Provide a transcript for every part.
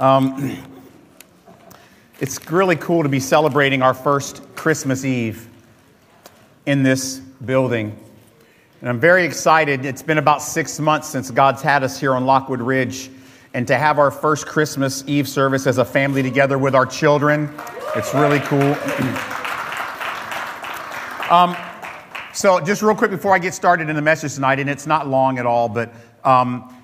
Um, it's really cool to be celebrating our first Christmas Eve in this building. And I'm very excited. It's been about six months since God's had us here on Lockwood Ridge. And to have our first Christmas Eve service as a family together with our children, it's really cool. um, so, just real quick before I get started in the message tonight, and it's not long at all, but um,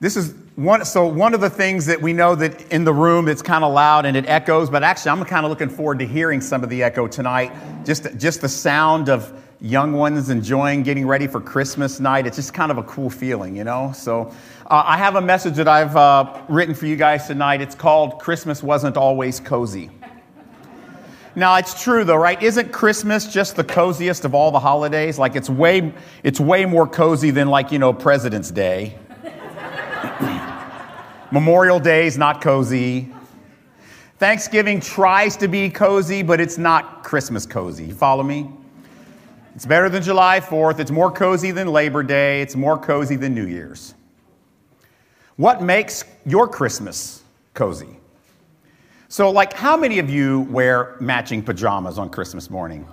this is one. So, one of the things that we know that in the room it's kind of loud and it echoes, but actually, I'm kind of looking forward to hearing some of the echo tonight. Just, just the sound of young ones enjoying getting ready for Christmas night. It's just kind of a cool feeling, you know? So, uh, I have a message that I've uh, written for you guys tonight. It's called Christmas Wasn't Always Cozy. Now it's true though, right? Isn't Christmas just the coziest of all the holidays? Like it's way it's way more cozy than like, you know, President's Day. Memorial Day is not cozy. Thanksgiving tries to be cozy, but it's not Christmas cozy. You follow me? It's better than July 4th. It's more cozy than Labor Day. It's more cozy than New Year's. What makes your Christmas cozy? So, like, how many of you wear matching pajamas on Christmas morning?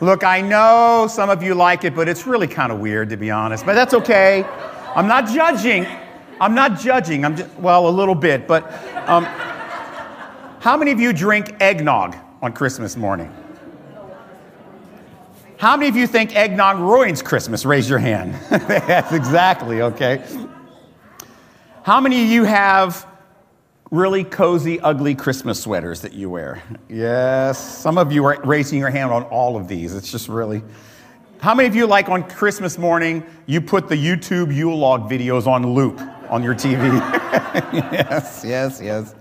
Look, I know some of you like it, but it's really kind of weird, to be honest. But that's okay. I'm not judging. I'm not judging. I'm just, well, a little bit. But um, how many of you drink eggnog on Christmas morning? How many of you think eggnog ruins Christmas? Raise your hand. That's exactly, okay. How many of you have really cozy, ugly Christmas sweaters that you wear? Yes, some of you are raising your hand on all of these. It's just really. How many of you, like on Christmas morning, you put the YouTube Yule log videos on loop on your TV? yes, yes, yes.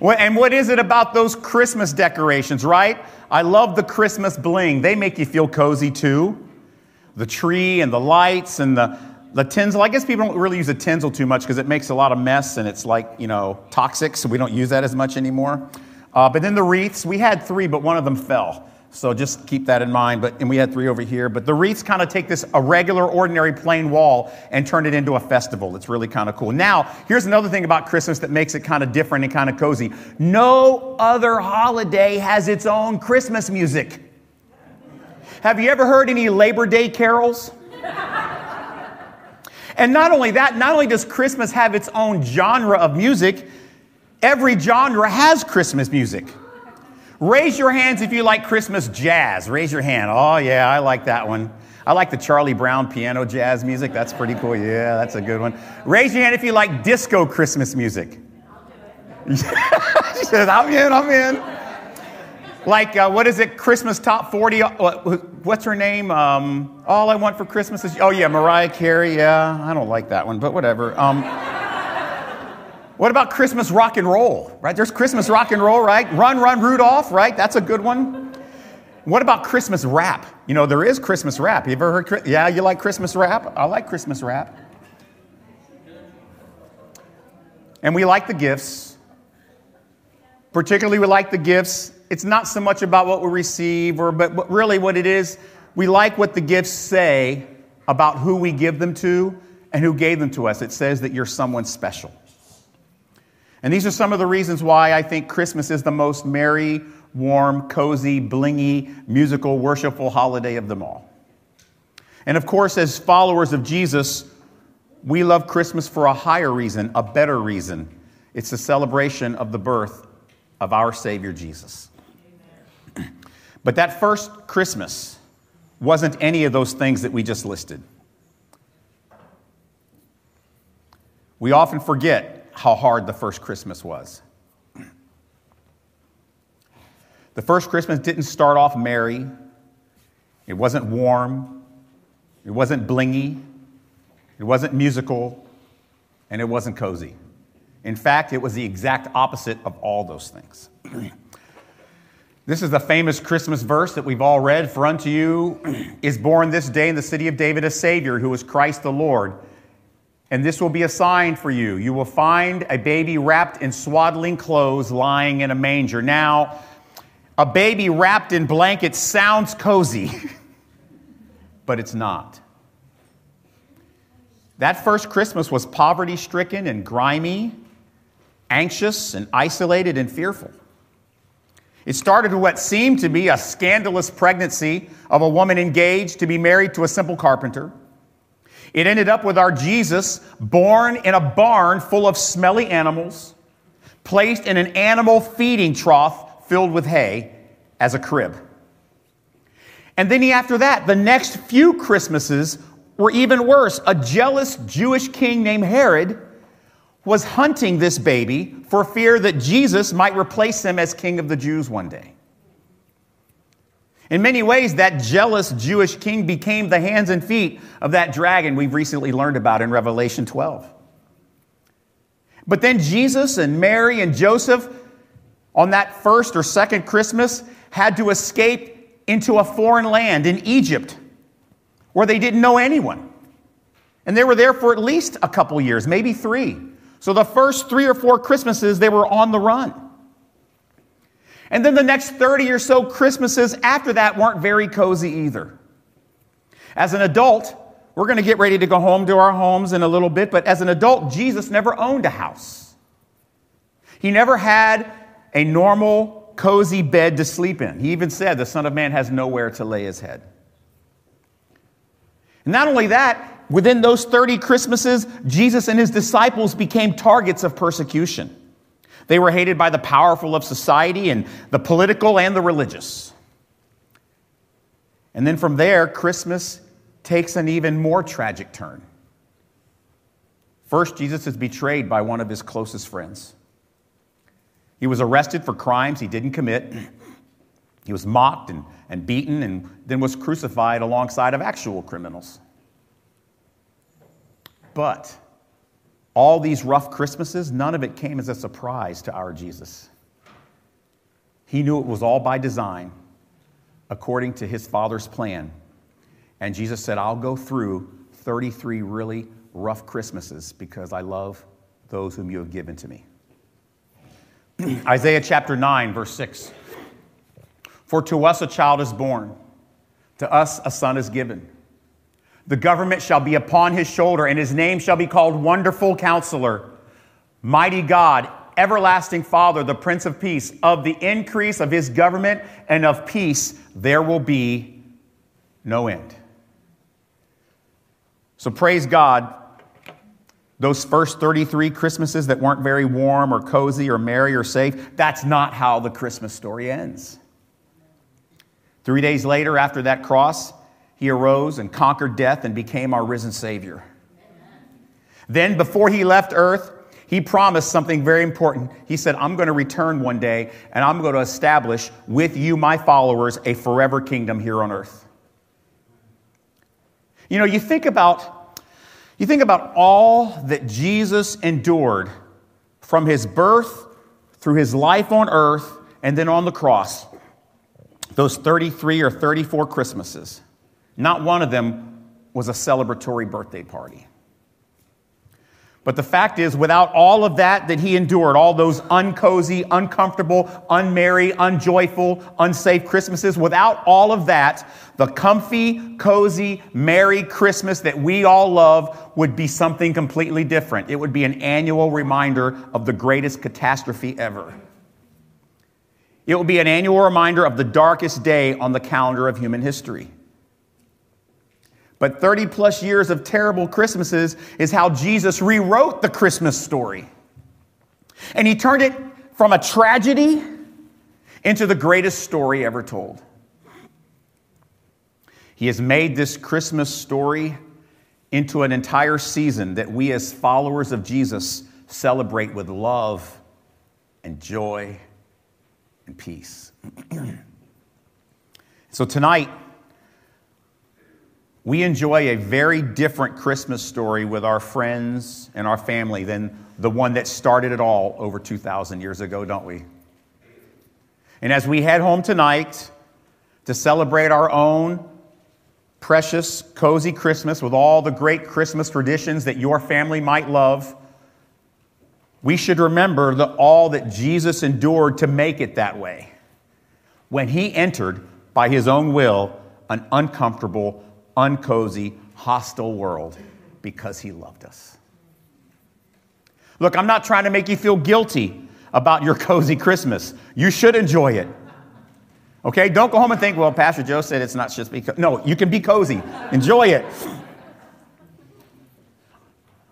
And what is it about those Christmas decorations, right? I love the Christmas bling. They make you feel cozy too. The tree and the lights and the, the tinsel. I guess people don't really use the tinsel too much because it makes a lot of mess and it's like, you know, toxic, so we don't use that as much anymore. Uh, but then the wreaths, we had three, but one of them fell. So just keep that in mind. But and we had three over here. But the wreaths kind of take this a regular, ordinary, plain wall and turn it into a festival. It's really kind of cool. Now, here's another thing about Christmas that makes it kind of different and kind of cozy. No other holiday has its own Christmas music. Have you ever heard any Labor Day carols? And not only that, not only does Christmas have its own genre of music, every genre has Christmas music. Raise your hands if you like Christmas jazz. Raise your hand. Oh, yeah, I like that one. I like the Charlie Brown piano jazz music. That's pretty cool. Yeah, that's a good one. Raise your hand if you like disco Christmas music. she says, I'm in, I'm in. Like, uh, what is it? Christmas top 40. What's her name? Um, All I Want for Christmas is. Oh, yeah, Mariah Carey. Yeah, I don't like that one, but whatever. Um, what about Christmas rock and roll? Right? There's Christmas rock and roll, right? Run, run, Rudolph, right? That's a good one. What about Christmas rap? You know, there is Christmas rap. You ever heard? Yeah, you like Christmas rap? I like Christmas rap. And we like the gifts. Particularly, we like the gifts. It's not so much about what we receive, or but, but really what it is. We like what the gifts say about who we give them to and who gave them to us. It says that you're someone special. And these are some of the reasons why I think Christmas is the most merry, warm, cozy, blingy, musical, worshipful holiday of them all. And of course, as followers of Jesus, we love Christmas for a higher reason, a better reason. It's the celebration of the birth of our Savior Jesus. But that first Christmas wasn't any of those things that we just listed. We often forget how hard the first Christmas was. The first Christmas didn't start off merry, it wasn't warm, it wasn't blingy, it wasn't musical, and it wasn't cozy. In fact, it was the exact opposite of all those things. this is the famous Christmas verse that we've all read For unto you is born this day in the city of David a Savior, who is Christ the Lord. And this will be a sign for you. You will find a baby wrapped in swaddling clothes lying in a manger. Now, a baby wrapped in blankets sounds cozy, but it's not. That first Christmas was poverty stricken and grimy, anxious and isolated and fearful. It started with what seemed to be a scandalous pregnancy of a woman engaged to be married to a simple carpenter. It ended up with our Jesus born in a barn full of smelly animals, placed in an animal feeding trough filled with hay as a crib. And then after that, the next few Christmases were even worse. A jealous Jewish king named Herod was hunting this baby for fear that Jesus might replace him as king of the Jews one day. In many ways, that jealous Jewish king became the hands and feet of that dragon we've recently learned about in Revelation 12. But then Jesus and Mary and Joseph, on that first or second Christmas, had to escape into a foreign land in Egypt where they didn't know anyone. And they were there for at least a couple years, maybe three. So the first three or four Christmases, they were on the run. And then the next 30 or so Christmases after that weren't very cozy either. As an adult, we're going to get ready to go home to our homes in a little bit, but as an adult, Jesus never owned a house. He never had a normal, cozy bed to sleep in. He even said, The Son of Man has nowhere to lay his head. And not only that, within those 30 Christmases, Jesus and his disciples became targets of persecution. They were hated by the powerful of society and the political and the religious. And then from there, Christmas takes an even more tragic turn. First, Jesus is betrayed by one of his closest friends. He was arrested for crimes he didn't commit. He was mocked and, and beaten and then was crucified alongside of actual criminals. But all these rough Christmases, none of it came as a surprise to our Jesus. He knew it was all by design, according to his Father's plan. And Jesus said, I'll go through 33 really rough Christmases because I love those whom you have given to me. Isaiah chapter 9, verse 6. For to us a child is born, to us a son is given the government shall be upon his shoulder, and his name shall be called Wonderful Counselor, Mighty God, Everlasting Father, the Prince of Peace. Of the increase of his government and of peace, there will be no end. So praise God. Those first 33 Christmases that weren't very warm or cozy or merry or safe, that's not how the Christmas story ends. Three days later, after that cross, he arose and conquered death and became our risen Savior. Then, before he left earth, he promised something very important. He said, I'm going to return one day and I'm going to establish with you, my followers, a forever kingdom here on earth. You know, you think about, you think about all that Jesus endured from his birth through his life on earth and then on the cross, those 33 or 34 Christmases. Not one of them was a celebratory birthday party. But the fact is, without all of that that he endured, all those uncozy, uncomfortable, unmerry, unjoyful, unsafe Christmases, without all of that, the comfy, cozy, merry Christmas that we all love would be something completely different. It would be an annual reminder of the greatest catastrophe ever. It would be an annual reminder of the darkest day on the calendar of human history. But 30 plus years of terrible Christmases is how Jesus rewrote the Christmas story. And he turned it from a tragedy into the greatest story ever told. He has made this Christmas story into an entire season that we, as followers of Jesus, celebrate with love and joy and peace. so, tonight, we enjoy a very different Christmas story with our friends and our family than the one that started it all over 2,000 years ago, don't we? And as we head home tonight to celebrate our own precious, cozy Christmas with all the great Christmas traditions that your family might love, we should remember the, all that Jesus endured to make it that way when he entered by his own will an uncomfortable, uncozy, hostile world because he loved us. Look, I'm not trying to make you feel guilty about your cozy Christmas. You should enjoy it. Okay? Don't go home and think, well, Pastor Joe said it's not just because. No, you can be cozy. Enjoy it.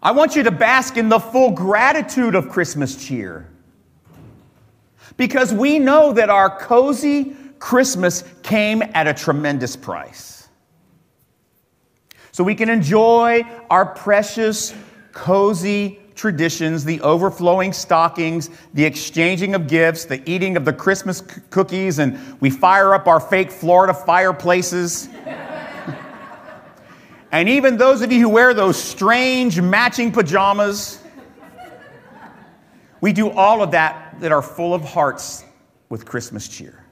I want you to bask in the full gratitude of Christmas cheer. Because we know that our cozy Christmas came at a tremendous price. So we can enjoy our precious, cozy traditions, the overflowing stockings, the exchanging of gifts, the eating of the Christmas c- cookies, and we fire up our fake Florida fireplaces. and even those of you who wear those strange matching pajamas, we do all of that that are full of hearts with Christmas cheer.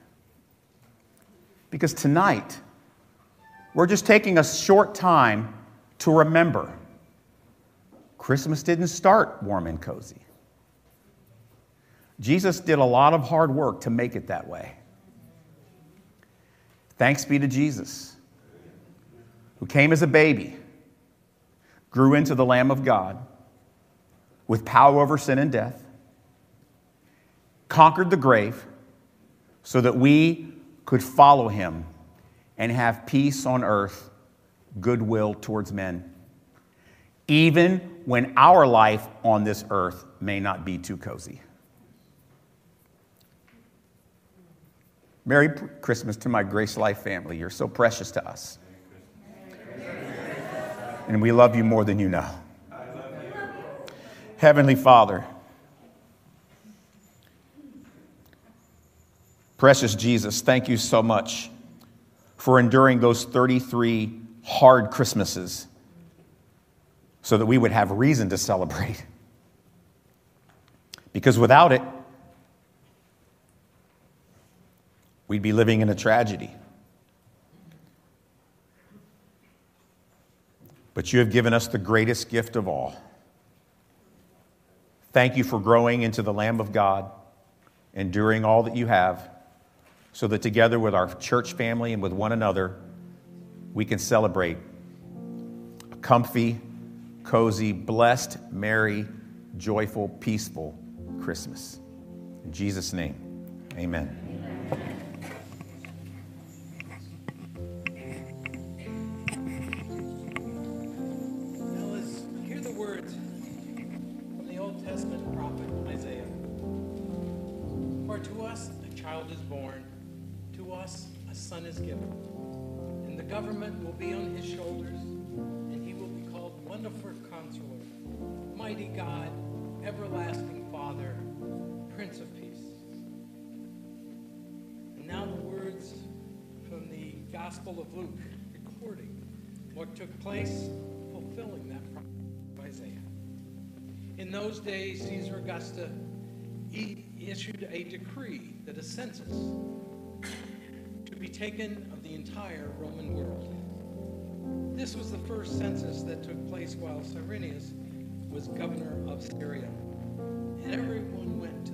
Because tonight, we're just taking a short time to remember Christmas didn't start warm and cozy. Jesus did a lot of hard work to make it that way. Thanks be to Jesus, who came as a baby, grew into the Lamb of God with power over sin and death, conquered the grave so that we could follow him and have peace on earth, goodwill towards men even when our life on this earth may not be too cozy. Merry Christmas to my Grace Life family. You're so precious to us. And we love you more than you know. Heavenly Father, precious Jesus, thank you so much for enduring those 33 hard Christmases so that we would have reason to celebrate. Because without it, we'd be living in a tragedy. But you have given us the greatest gift of all. Thank you for growing into the Lamb of God, enduring all that you have, so that together with our church family and with one another, we can celebrate a comfy, cozy, blessed, merry, joyful, peaceful Christmas. In Jesus' name, amen. Gospel of Luke, recording what took place, fulfilling that prophecy of Isaiah. In those days, Caesar Augusta issued a decree that a census to be taken of the entire Roman world. This was the first census that took place while Cyrenius was governor of Syria. And everyone went to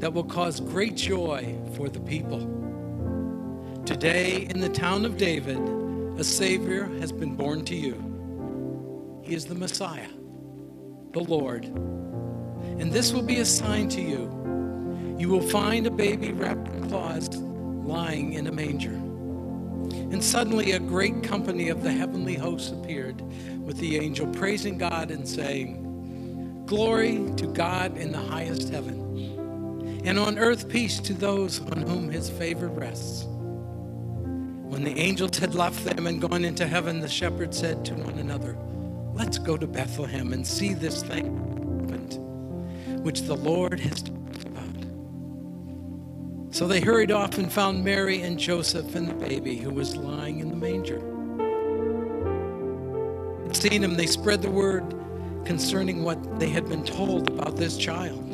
that will cause great joy for the people. Today, in the town of David, a Savior has been born to you. He is the Messiah, the Lord. And this will be a sign to you. You will find a baby wrapped in cloths lying in a manger. And suddenly a great company of the heavenly hosts appeared with the angel, praising God and saying, Glory to God in the highest heaven, and on earth peace to those on whom his favor rests. When the angels had left them and gone into heaven, the shepherds said to one another, Let's go to Bethlehem and see this thing happened, which the Lord has told about. So they hurried off and found Mary and Joseph and the baby who was lying in the manger. Seeing him, they spread the word concerning what they had been told about this child.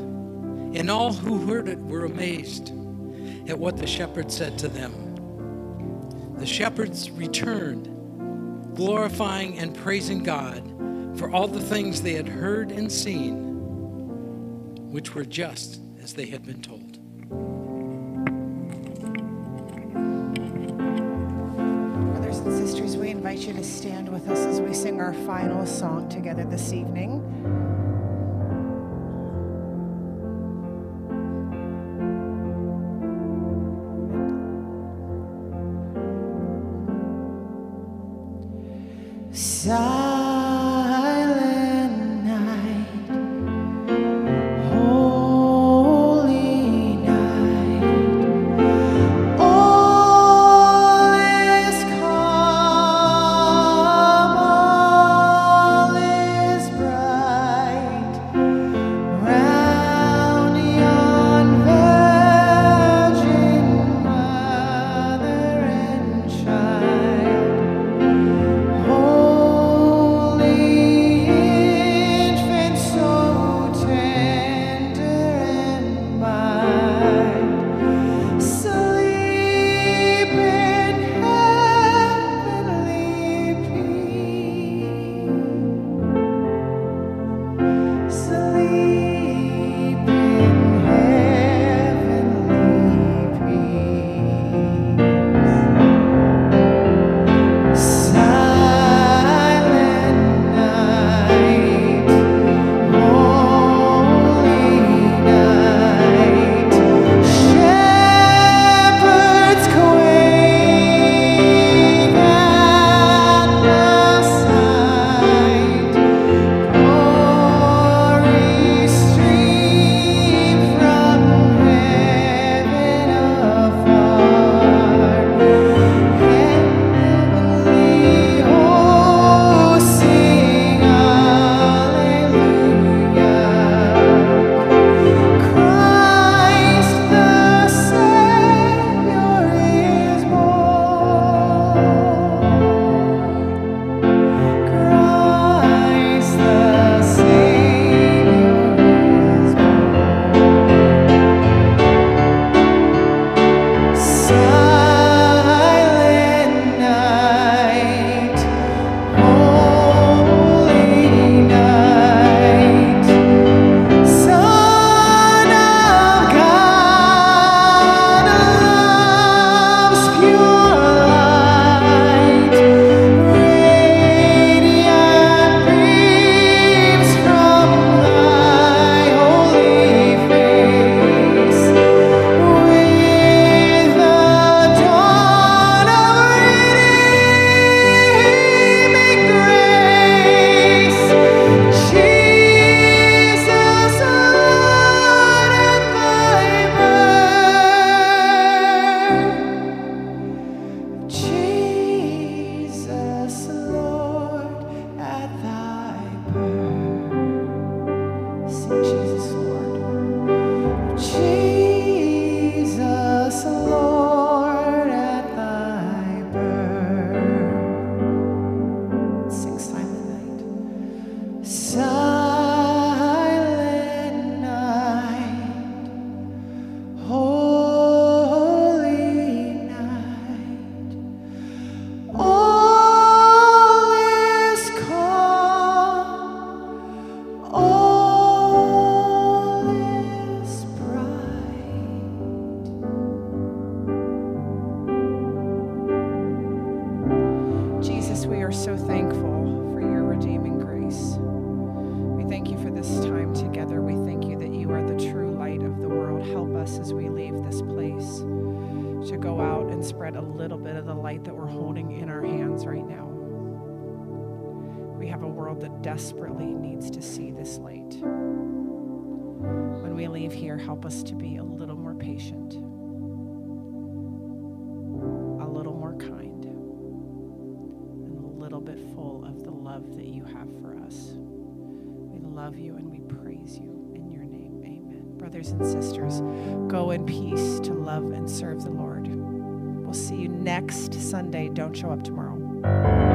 And all who heard it were amazed at what the shepherds said to them. The shepherds returned, glorifying and praising God for all the things they had heard and seen, which were just as they had been told. Brothers and sisters, we invite you to stand with us as we sing our final song together this evening. Jesus, world that desperately needs to see this light. When we leave here, help us to be a little more patient, a little more kind, and a little bit full of the love that you have for us. We love you and we praise you in your name. Amen. Brothers and sisters, go in peace to love and serve the Lord. We'll see you next Sunday. Don't show up tomorrow.